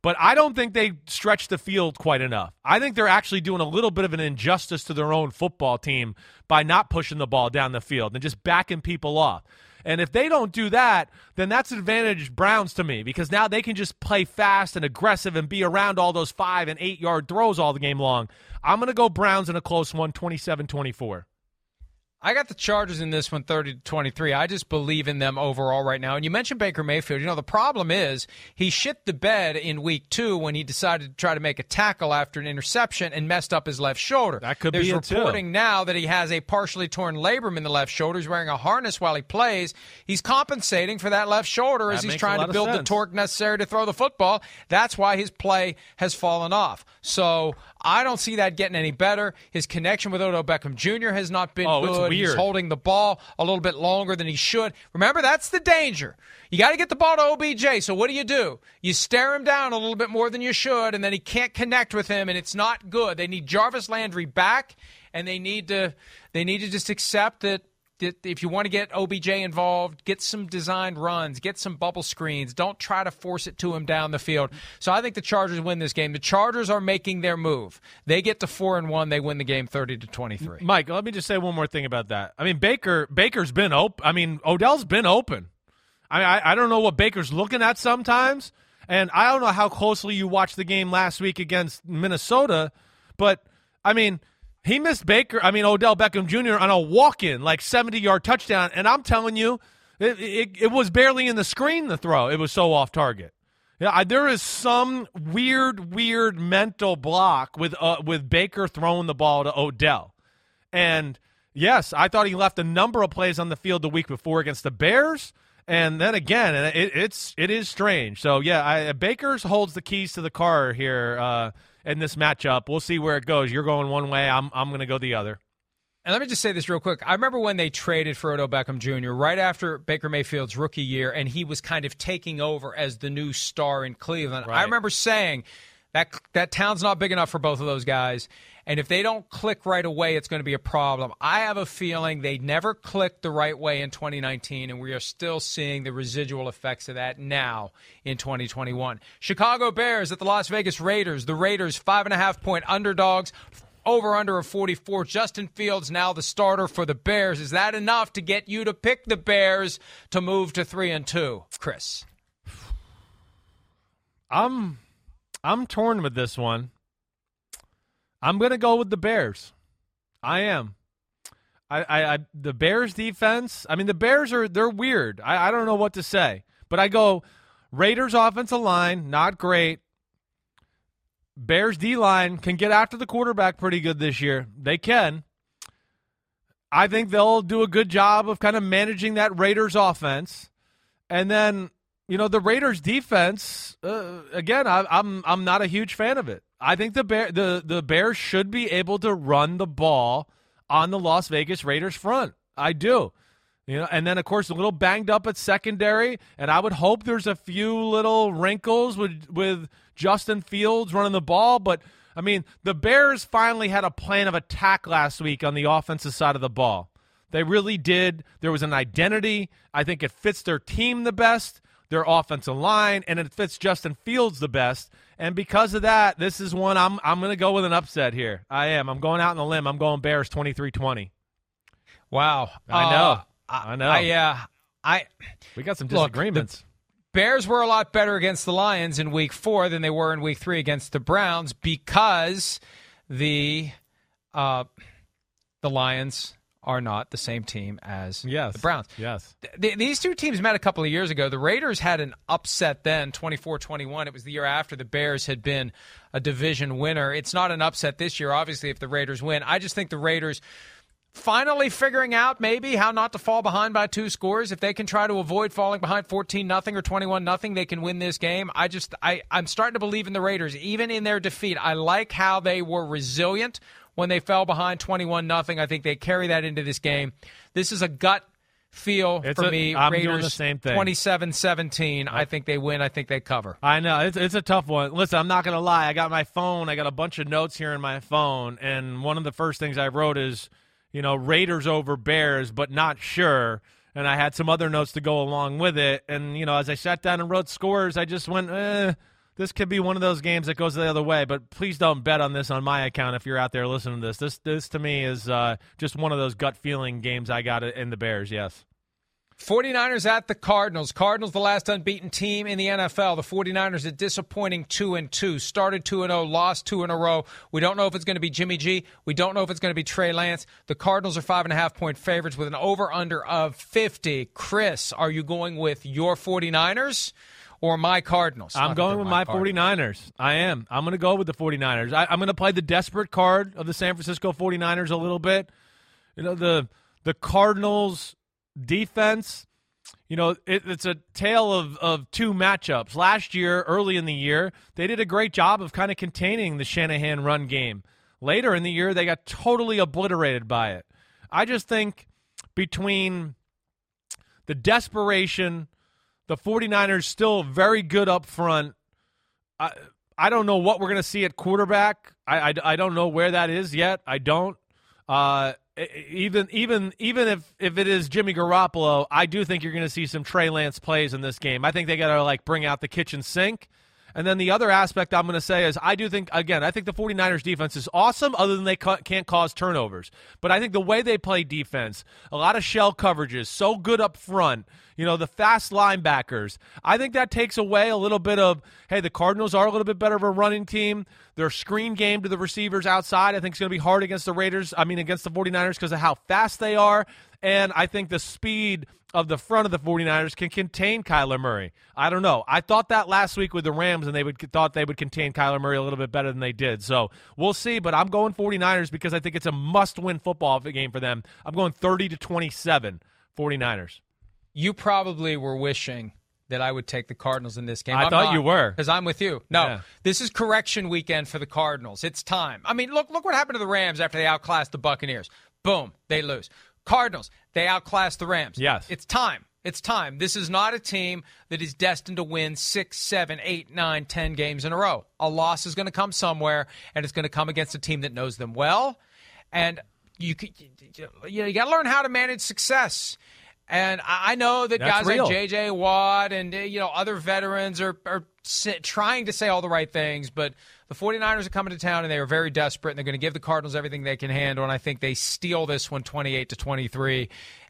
but I don't think they stretch the field quite enough. I think they're actually doing a little bit of an injustice to their own football team by not pushing the ball down the field and just backing people off. And if they don't do that, then that's an advantage Browns to me because now they can just play fast and aggressive and be around all those five and eight yard throws all the game long. I'm going to go Browns in a close one, 27 24. I got the Chargers in this one 30 to 23. I just believe in them overall right now. And you mentioned Baker Mayfield. You know, the problem is he shit the bed in week two when he decided to try to make a tackle after an interception and messed up his left shoulder. That could There's be reporting now that he has a partially torn labrum in the left shoulder. He's wearing a harness while he plays. He's compensating for that left shoulder that as he's trying to build the torque necessary to throw the football. That's why his play has fallen off. So I don't see that getting any better. His connection with Odell Beckham Jr. has not been oh, good. It's weird. He's holding the ball a little bit longer than he should. Remember, that's the danger. You got to get the ball to OBJ. So what do you do? You stare him down a little bit more than you should, and then he can't connect with him, and it's not good. They need Jarvis Landry back, and they need to they need to just accept that if you want to get OBJ involved, get some designed runs, get some bubble screens. Don't try to force it to him down the field. So I think the Chargers win this game. The Chargers are making their move. They get to four and one. They win the game thirty to twenty three. Mike, let me just say one more thing about that. I mean, Baker Baker's been open. I mean, Odell's been open. I mean, I, I don't know what Baker's looking at sometimes, and I don't know how closely you watched the game last week against Minnesota, but I mean he missed Baker, I mean, Odell Beckham Jr. on a walk in, like 70 yard touchdown. And I'm telling you, it, it, it, was barely in the screen, the throw. It was so off target. Yeah, I, there is some weird, weird mental block with uh, with Baker throwing the ball to Odell. And Yes, I thought he left a number of plays on the field the week before against the Bears, and then again, it, it's it is strange. So yeah, I, Baker's holds the keys to the car here uh, in this matchup. We'll see where it goes. You're going one way. I'm I'm going to go the other. And let me just say this real quick. I remember when they traded for Odell Beckham Jr. right after Baker Mayfield's rookie year, and he was kind of taking over as the new star in Cleveland. Right. I remember saying that that town's not big enough for both of those guys. And if they don't click right away, it's going to be a problem. I have a feeling they never clicked the right way in 2019, and we are still seeing the residual effects of that now in 2021. Chicago Bears at the Las Vegas Raiders. The Raiders, five and a half point underdogs. Over under of 44. Justin Fields now the starter for the Bears. Is that enough to get you to pick the Bears to move to 3 and 2? Chris. I'm I'm torn with this one. I'm to go with the Bears. I am. I, I, I, the Bears defense. I mean, the Bears are they're weird. I, I don't know what to say, but I go Raiders offensive line not great. Bears D line can get after the quarterback pretty good this year. They can. I think they'll do a good job of kind of managing that Raiders offense, and then you know the Raiders defense. Uh, again, I, I'm I'm not a huge fan of it. I think the bear the the Bears should be able to run the ball on the Las Vegas Raiders front. I do. You know, and then of course a little banged up at secondary, and I would hope there's a few little wrinkles with with Justin Fields running the ball, but I mean, the Bears finally had a plan of attack last week on the offensive side of the ball. They really did. There was an identity. I think it fits their team the best, their offensive line, and it fits Justin Fields the best. And because of that, this is one I'm I'm going to go with an upset here. I am. I'm going out on the limb. I'm going Bears 23-20. Wow. I know. Uh, I know. I uh, I We got some Look, disagreements. Bears were a lot better against the Lions in week four than they were in week three against the Browns because the uh, the Lions are not the same team as yes. the Browns. Yes. Th- these two teams met a couple of years ago. The Raiders had an upset then, 24-21. It was the year after the Bears had been a division winner. It's not an upset this year, obviously, if the Raiders win. I just think the Raiders finally figuring out maybe how not to fall behind by two scores. If they can try to avoid falling behind 14 nothing or 21 nothing, they can win this game. I just I I'm starting to believe in the Raiders even in their defeat. I like how they were resilient when they fell behind 21 nothing. I think they carry that into this game. This is a gut feel It's for a- me. I'm doing the same thing. 27-17. I think they win. I think they cover. I know it's it's a tough one. Listen, I'm not gonna lie. I got my phone. I got a bunch of notes here in my phone, and one of the first things I wrote is, you know, Raiders over Bears, but not sure. And I had some other notes to go along with it. And you know, as I sat down and wrote scores, I just went, eh, this could be one of those games that goes the other way. But please don't bet on this on my account if you're out there listening to this. This this to me is uh, just one of those gut feeling games I got in the Bears. Yes. 49ers at the Cardinals. Cardinals the last unbeaten team in the NFL. The 49ers a disappointing 2 and 2. Started 2 and 0, lost 2 in a row. We don't know if it's going to be Jimmy G. We don't know if it's going to be Trey Lance. The Cardinals are five and a half point favorites with an over under of 50. Chris, are you going with your 49ers or my Cardinals? I'm Not going with my Cardinals. 49ers. I am. I'm going to go with the 49ers. I, I'm going to play the desperate card of the San Francisco 49ers a little bit. You know, the the Cardinals defense, you know, it, it's a tale of, of two matchups. Last year, early in the year, they did a great job of kind of containing the Shanahan run game. Later in the year, they got totally obliterated by it. I just think between the desperation, the 49ers still very good up front. I, I don't know what we're going to see at quarterback. I, I, I don't know where that is yet. I don't. Uh, even even even if if it is Jimmy Garoppolo, I do think you're going to see some Trey Lance plays in this game. I think they got to like bring out the kitchen sink. And then the other aspect I'm going to say is I do think again I think the 49ers defense is awesome other than they ca- can't cause turnovers. But I think the way they play defense, a lot of shell coverages, so good up front. you know, the fast linebackers. I think that takes away a little bit of, hey, the Cardinals are a little bit better of a running team. Their screen game to the receivers outside, I think, is going to be hard against the Raiders. I mean, against the 49ers because of how fast they are. And I think the speed of the front of the 49ers can contain Kyler Murray. I don't know. I thought that last week with the Rams, and they would thought they would contain Kyler Murray a little bit better than they did. So we'll see. But I'm going 49ers because I think it's a must-win football game for them. I'm going 30 to 27, 49ers. You probably were wishing that I would take the Cardinals in this game. I I'm thought not, you were. because I'm with you. No, Yeah. this is correction weekend for the Cardinals. It's time. I mean, look look what happened to the Rams after they outclassed the Buccaneers. Boom, they lose. Cardinals, they outclassed the Rams. Yes. it's time. It's time. This is not a team that is destined to win six, seven, eight, nine, ten games in a row. A loss is going to come somewhere, and it's going to come against a team that knows them well. And you you know, you got to learn how to manage success. And I know that That's guys real. like J.J. Watt and you know other veterans are are trying to say all the right things, but the 49ers are coming to town and they are very desperate and they're going to give the Cardinals everything they can handle. And I think they steal this one 28 to 23,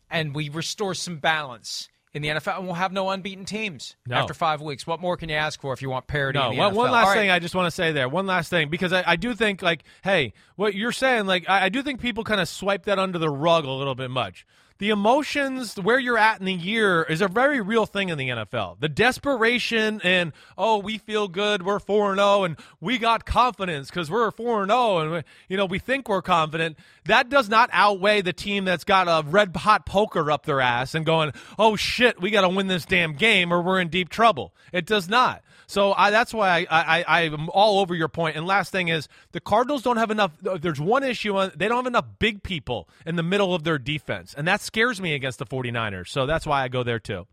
and we restore some balance. In the NFL, and we'll have no unbeaten teams No. after five weeks. What more can you ask for if you want parity? No, in the one, one last All right. thing I just want to say there. One last thing because I, I do think like, hey, what you're saying, like, I, I do think people kind of swipe that under the rug a little bit much. The emotions, where you're at in the year, is a very real thing in the NFL. The desperation and oh, we feel good, we're four and zero, and we got confidence because we're four and zero, and we- you know we think we're confident. That does not outweigh the team that's got a red hot poker up their ass and going, oh shit, we got to win this damn game or we're in deep trouble. It does not. So I, that's why I, I, I'm all over your point. And last thing is the Cardinals don't have enough. There's one issue. On, they don't have enough big people in the middle of their defense. And that scares me against the 49ers. So that's why I go there too.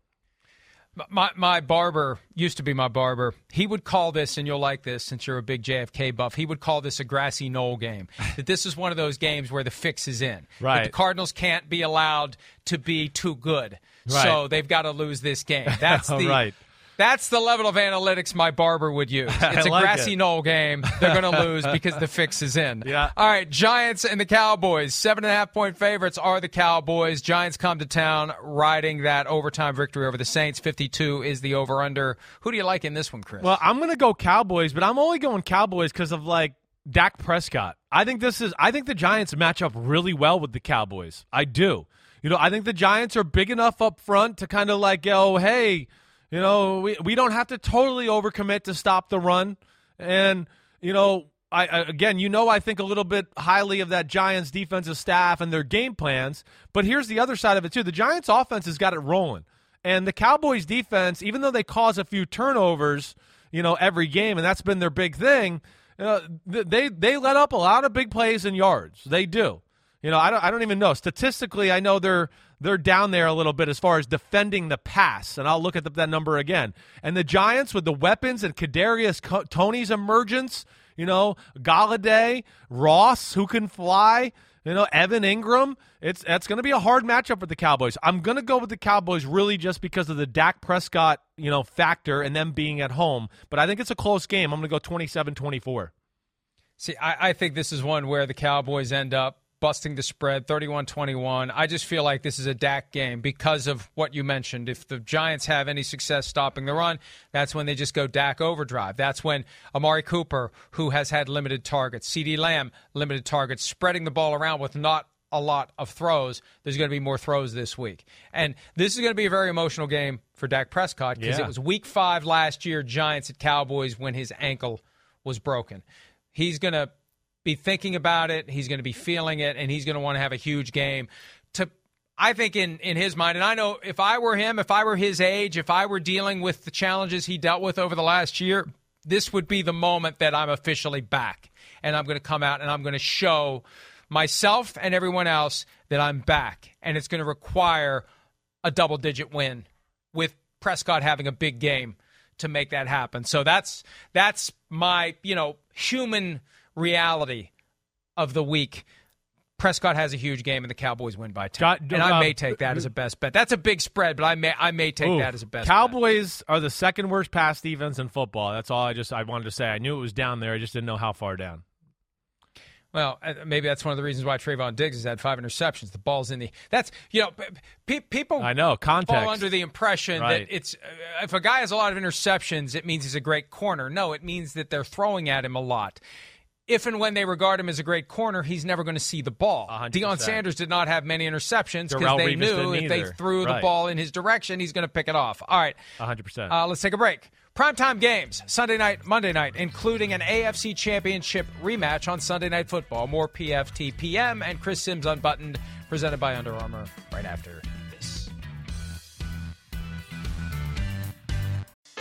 My my barber used to be my barber. He would call this, and you'll like this since you're a big JFK buff. He would call this a grassy knoll game. (laughs) that this is one of those games where the fix is in. That Right. the Cardinals can't be allowed to be too good, Right. so they've got to lose this game. (laughs) That's oh, the Right. That's the level of analytics my barber would use. (laughs) It's a like grassy it. knoll game. They're going (laughs) to lose because the fix is in. Yeah. All right, Giants and the Cowboys. Seven and a half point favorites are the Cowboys. Giants come to town riding that overtime victory over the Saints. 52 is the over under. Who do you like in this one, Chris? Well, I'm going to go Cowboys, but I'm only going Cowboys because of like Dak Prescott. I think this is. I think the Giants match up really well with the Cowboys. I do. You know, I think the Giants are big enough up front to kind of like oh, hey, you know, we we don't have to totally overcommit to stop the run, and you know. I, again, you know, I think a little bit highly of that Giants defensive staff and their game plans. But here's the other side of it too: the Giants' offense has got it rolling, and the Cowboys' defense, even though they cause a few turnovers, you know, every game, and that's been their big thing. Uh, th- they they let up a lot of big plays and yards. They do. You know, I don't I don't even know statistically. I know they're they're down there a little bit as far as defending the pass, and I'll look at the, that number again. And the Giants with the weapons and Kadarius Toney's emergence. You know, Golladay, Ross, who can fly. You know, Evan Engram. It's that's going to be a hard matchup for the Cowboys. I'm going to go with the Cowboys really just because of the Dak Prescott, you know, factor and them being at home. But I think it's a close game. I'm going to go 27-24. See, I, I think this is one where the Cowboys end up busting the spread 31 21. I just feel like this is a Dak game because of what you mentioned. If the Giants have any success stopping the run, that's when they just go Dak overdrive. That's when Amari Cooper, who has had limited targets, CeeDee Lamb, limited targets, spreading the ball around with not a lot of throws. There's going to be more throws this week. And this is going to be a very emotional game for Dak Prescott because Yeah. it was week five last year, Giants at Cowboys, when his ankle was broken. He's going to be thinking about it. He's going to be feeling it, and he's going to want to have a huge game. To, I think in in his mind, and I know if I were him, if I were his age, if I were dealing with the challenges he dealt with over the last year, this would be the moment that I'm officially back, and I'm going to come out and I'm going to show myself and everyone else that I'm back, and it's going to require a double digit win with Prescott having a big game to make that happen. So that's that's my, you know, human reality of the week. Prescott has a huge game and the Cowboys win by 10. Got- and I uh, may take that as a best bet. That's a big spread, but I may I may take Ooh, that as a best bet. Cowboys are the second worst pass defense in football. That's all I just I wanted to say. I knew it was down there. I just didn't know how far down. Well, uh, maybe that's one of the reasons why Trevon Diggs has had five interceptions. The ball's in the. That's you know, pe- people. I know context. fall under the impression Right. that it's uh, if a guy has a lot of interceptions, it means he's a great corner. No, it means that they're throwing at him a lot. If and when they regard him as a great corner, he's never going to see the ball. A hundred Deion. Sanders did not have many interceptions because they Revis knew if they threw the ball in his direction, he's going to pick it off. All right, 100%. uh, let's take a break. Primetime games, Sunday night, Monday night, including an AFC Championship rematch on Sunday Night Football. More PFT PM and Chris Sims Unbuttoned, presented by Under Armour, right after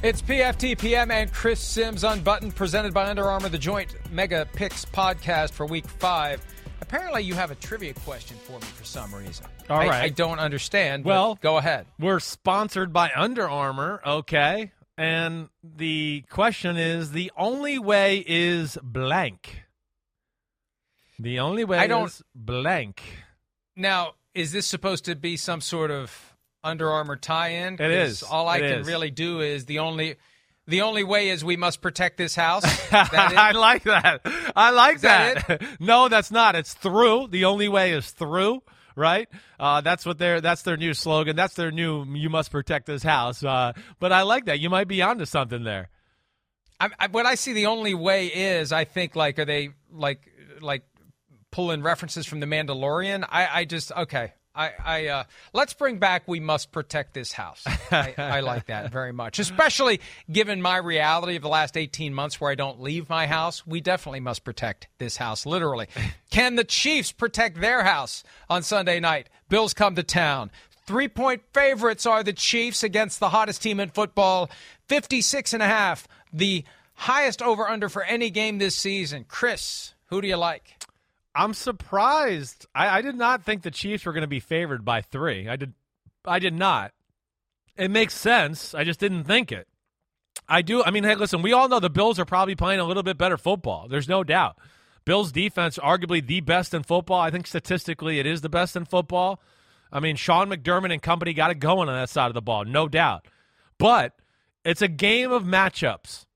It's PFT PM and Chris Sims Unbuttoned, presented by Under Armour, the joint Mega Picks podcast for week five. Apparently, you have a trivia question for me for some reason. All I, right. I don't understand. Well- go ahead. We're sponsored by Under Armour, okay? And the question is the only way is blank. The only way I don't- is blank. Now, is this supposed to be some sort of Under Armour tie-in? It is. All I It can is. really do is the only, the only way is we must protect this house. (laughs) I like that. I like that that. (laughs) no, that's not. It's through. The only way is through. Right. Uh, that's what their that's their new slogan. That's their new. You must protect this house. Uh, but I like that. You might be onto something there. I, I, what I see the only way is I think like are they like like pulling references from the Mandalorian? I, I just okay. I, I uh, let's bring back we must protect this house. I, I like that very much, especially given my reality of the last eighteen months where I don't leave my house. We definitely must protect this house, literally. Can the Chiefs protect their house on Sunday night? Bills come to town. Three point favorites are the Chiefs against the hottest team in football. 56 and a half, the highest over under for any game this season. Chris, who do you like? I'm surprised. I, I did not think the Chiefs were going to be favored by three. I did. I did not. It makes sense. I just didn't think it. I do. I mean, hey, listen. We all know the Bills are probably playing a little bit better football. There's no doubt. Bills defense, arguably the best in football. I think statistically, it is the best in football. I mean, Sean McDermott and company got it going on that side of the ball, no doubt. But it's a game of matchups.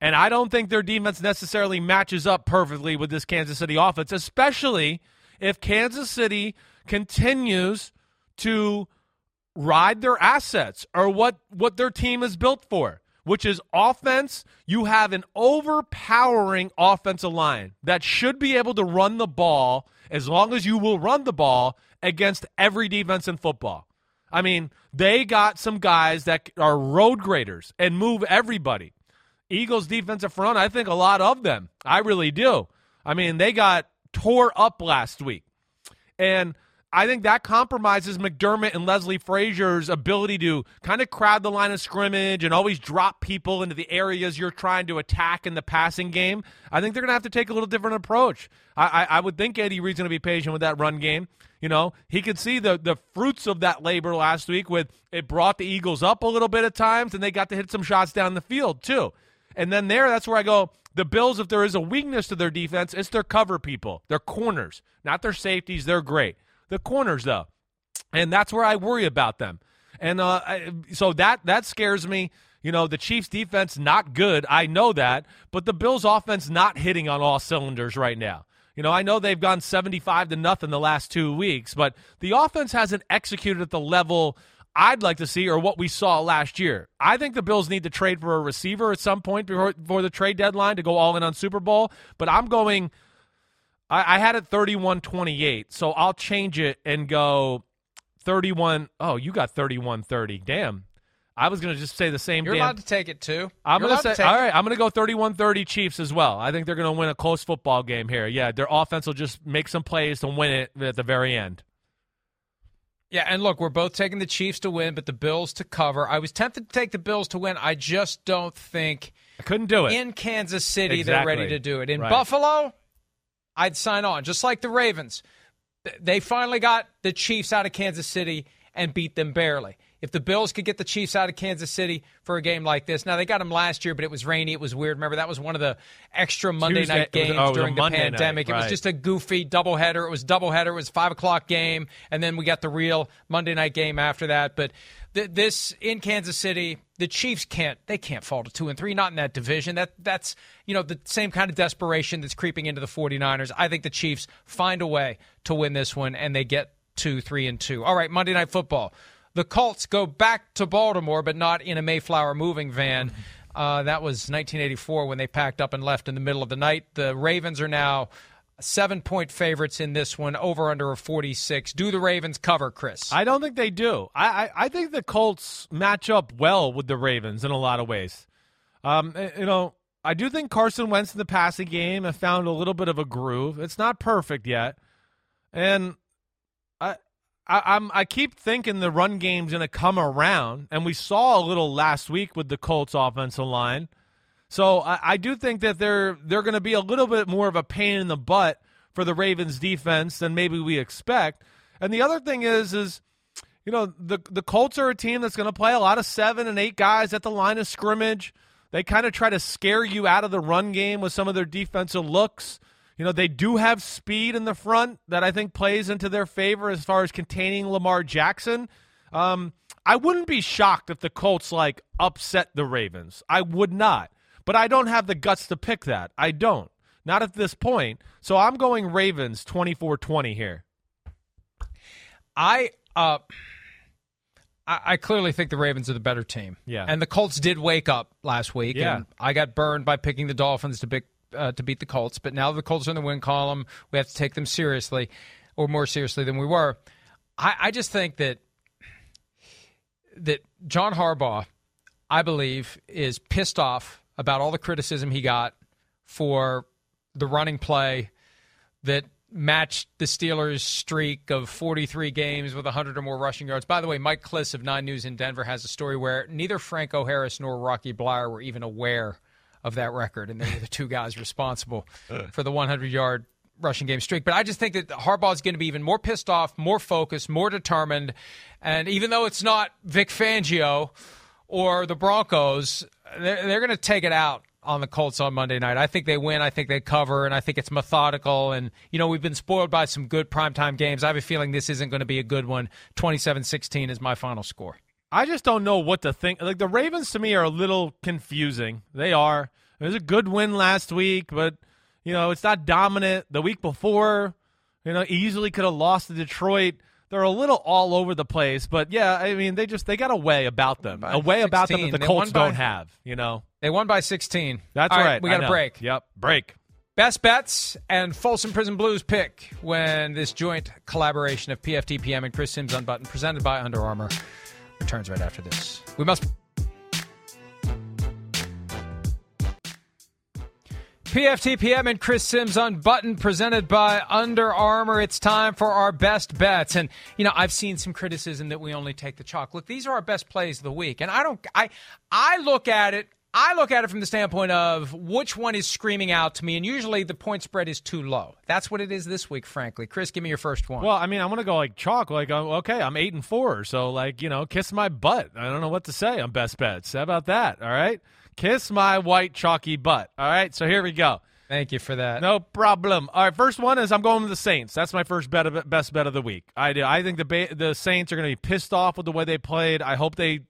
And I don't think their defense necessarily matches up perfectly with this Kansas City offense, especially if Kansas City continues to ride their assets or what, what their team is built for, which is offense. You have an overpowering offensive line that should be able to run the ball as long as you will run the ball against every defense in football. I mean, they got some guys that are road graders and move everybody. Eagles defensive front, I think a lot of them. I really do. I mean, they got tore up last week. And I think that compromises McDermott and Leslie Frazier's ability to kind of crowd the line of scrimmage and always drop people into the areas you're trying to attack in the passing game. I think they're going to have to take a little different approach. I, I, I would think Andy Reid's going to be patient with that run game. You know, he could see the the fruits of that labor last week with it brought the Eagles up a little bit at times and they got to hit some shots down the field too. And then there, that's where I go. The Bills, if there is a weakness to their defense, it's their cover people, their corners, not their safeties. They're great. The corners, though, and that's where I worry about them. And uh, I, so that that scares me. You know, the Chiefs' defense not good. I know that, but the Bills' offense not hitting on all cylinders right now. You know, I know they've gone 75 to nothing the last two weeks, but the offense hasn't executed at the level I'd like to see or what we saw last year. I think the Bills need to trade for a receiver at some point before, before the trade deadline to go all in on Super Bowl, but I'm going. I, I had it 31 28, so I'll change it and go 31. Oh, you got 31 30. Damn. I was going to just say the same thing. You're damn allowed to take it too. I'm going to say, all right, I'm going to go 31 30 Chiefs as well. I think they're going to win a close football game here. Yeah, their offense will just make some plays to win it at the very end. Yeah, and look, we're both taking the Chiefs to win, but the Bills to cover. I was tempted to take the Bills to win. I just don't think I couldn't do it. in Kansas City Exactly. they're ready to do it. In Right. Buffalo, I'd sign on, just like the Ravens. They finally got the Chiefs out of Kansas City and beat them barely. If the Bills could get the Chiefs out of Kansas City for a game like this, now they got them last year, but it was rainy, it was weird. Remember that was one of the extra Monday Tuesday- night was- games oh, was a during the Monday night, pandemic. It was just a goofy doubleheader. It was doubleheader. It was five o'clock game, and then we got the real Monday night game after that. But th- this in Kansas City, the Chiefs can't they can't fall to two and three. Not in that division. That that's you know the same kind of desperation that's creeping into the 49ers. I think the Chiefs find a way to win this one, and they get two, three and two. All right, Monday Night Football. The Colts go back to Baltimore, but not in a Mayflower moving van. Uh, that was 1984 when they packed up and left in the middle of the night. The Ravens are now seven point favorites in this one, over under a 46. Do the Ravens cover, Chris? I don't think they do. I, I, I think the Colts match up well with the Ravens in a lot of ways. Um, eh, you know, I do think Carson Wentz in the passing game have found a little bit of a groove. It's not perfect yet, and I I'm I keep thinking the run game's going to come around, and we saw a little last week with the Colts offensive line. So I, I do think that they're they're going to be a little bit more of a pain in the butt for the Ravens defense than maybe we expect. And the other thing is is you know the the Colts are a team that's going to play a lot of seven and eight guys at the line of scrimmage. They kind of try to scare you out of the run game with some of their defensive looks. You know, they do have speed in the front that I think plays into their favor as far as containing Lamar Jackson. Um, I wouldn't be shocked if the Colts like upset the Ravens. I would not. But I don't have the guts to pick that. I don't. Not at this point. So I'm going Ravens 24-20 here. I uh I, I clearly think the Ravens are the better team. Yeah. And the Colts did wake up last week. Yeah. And I got burned by picking the Dolphins to pick uh, to beat the Colts, but now the Colts are in the win column. We have to take them seriously, or more seriously than we were. I, I just think that that John Harbaugh, I believe, is pissed off about all the criticism he got for the running play that matched the Steelers' streak of 43 games with 100 or more rushing yards. By the way, Mike Klis of Nine News in Denver has a story where neither Franco Harris nor Rocky Bleier were even aware of that record, and they were the two guys responsible (laughs) for the 100 yard rushing game streak. But I just think that Harbaugh is going to be even more pissed off, more focused, more determined. And even though it's not Vic Fangio or the Broncos, they're, they're going to take it out on the Colts on Monday night. I think they win. I think they cover, and I think it's methodical. And, you know, we've been spoiled by some good primetime games. I have a feeling this isn't going to be a good one. 27 16 is my final score. I just don't know what to think. Like the Ravens to me are a little confusing. They are. It was a good win last week, but you know it's not dominant. The week before, you know, easily could have lost to Detroit. They're a little all over the place, but yeah, I mean they just they got a way about them, By a way about them that the They Colts by- don't have. You know, They won by 16. that's All right. We got a break. Yep, break. Best bets and Folsom Prison Blues pick when this joint collaboration of PFTPM and Chris Sims Unbuttoned, presented by Under Armour, returns right after this. We must. PFTPM and Chris Sims Unbuttoned, presented by Under Armour. It's time for our best bets. And, you know, I've seen some criticism that we only take the chalk. Look, these are our best plays of the week. And I don't, I, I look at it I look at it from the standpoint of which one is screaming out to me, and usually the point spread is too low. That's what it is this week, frankly. Chris, give me your first one. Well, I mean, I'm gonna go like chalk. Like, uh, okay, I'm eight and four, so like, you know, kiss my butt. I don't know what to say on best bets. How about that? All right, kiss my white chalky butt. All right, so here we go. Thank you for that. No problem. All right, first one is I'm going with the Saints. That's my first bet of best bet of the week. I do. I think the ba- the Saints are going to be pissed off with the way they played. I hope they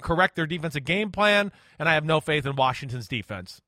correct their defensive game plan, and I have no faith in Washington's defense.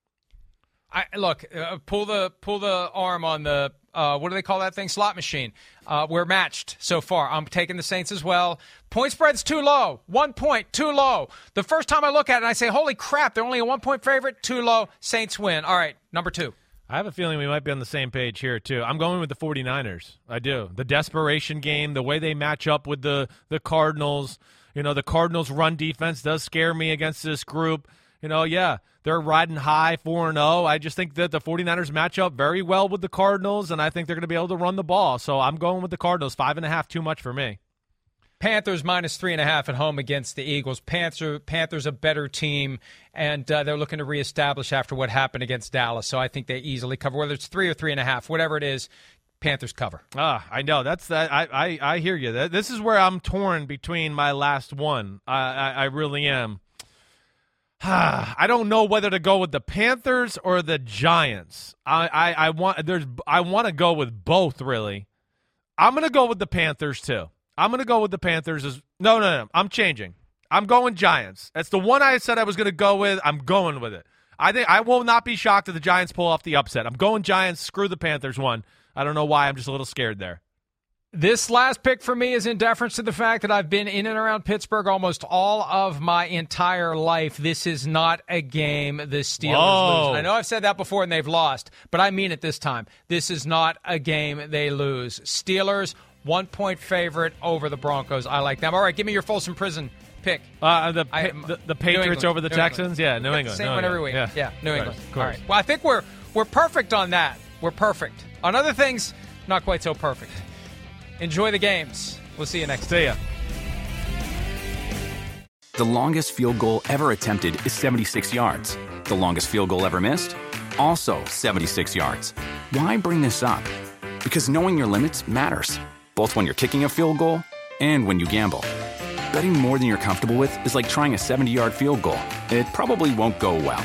I, look, uh, pull the pull the arm on the uh, what do they call that thing? Slot machine. Uh, we're matched so far. I'm taking the Saints as well. Point spread's too low. One point, too low. The first time I look at it, I say, "Holy crap! They're only a one point favorite. Too low. Saints win." All right, number two. I have a feeling we might be on the same page here too. I'm going with the 49ers. I do. The desperation game, the way they match up with the the Cardinals, you know, the Cardinals run defense does scare me against this group. You know, yeah, they're riding high 4 and 0. I just think that the 49ers match up very well with the Cardinals and I think they're going to be able to run the ball. So I'm going with the Cardinals. Five and a half too much for me. Panthers minus three and a half at home against the Eagles. Panther, Panthers a better team, and uh, they're looking to reestablish after what happened against Dallas. So I think they easily cover, whether it's three or three and a half, whatever it is. Panthers cover. Ah, I know that's that. I, I, I hear you. This is where I'm torn between my last one. I, I, I really am. (sighs) I don't know whether to go with the Panthers or the Giants. I, I, I want there's I want to go with both really. I'm gonna go with the Panthers too. I'm gonna go with the Panthers. As no, no, no. I'm changing. I'm going Giants. That's the one I said I was gonna go with. I'm going with it. I think I will not be shocked if the Giants pull off the upset. I'm going Giants. Screw the Panthers one. I don't know why. I'm just a little scared there. This last pick for me is in deference to the fact that I've been in and around Pittsburgh almost all of my entire life. This is not a game the Steelers Whoa. lose. I know I've said that before and they've lost, but I mean it this time. This is not a game they lose. Steelers, one point favorite over the Broncos. I like them. All right, give me your Folsom Prison pick. Uh, the, I- the the Patriots over the New Texans. England. Yeah, New England. Same New one every week. Yeah, New Of England. of course. Well, I think we're we're perfect on that. We're perfect. On other things, not quite so perfect. Enjoy the games. We'll see you next time. See ya. The longest field goal ever attempted is 76 yards. The longest field goal ever missed? Also 76 yards. Why bring this up? Because knowing your limits matters, both when you're kicking a field goal and when you gamble. Betting more than you're comfortable with is like trying a 70 yard field goal. It probably won't go well.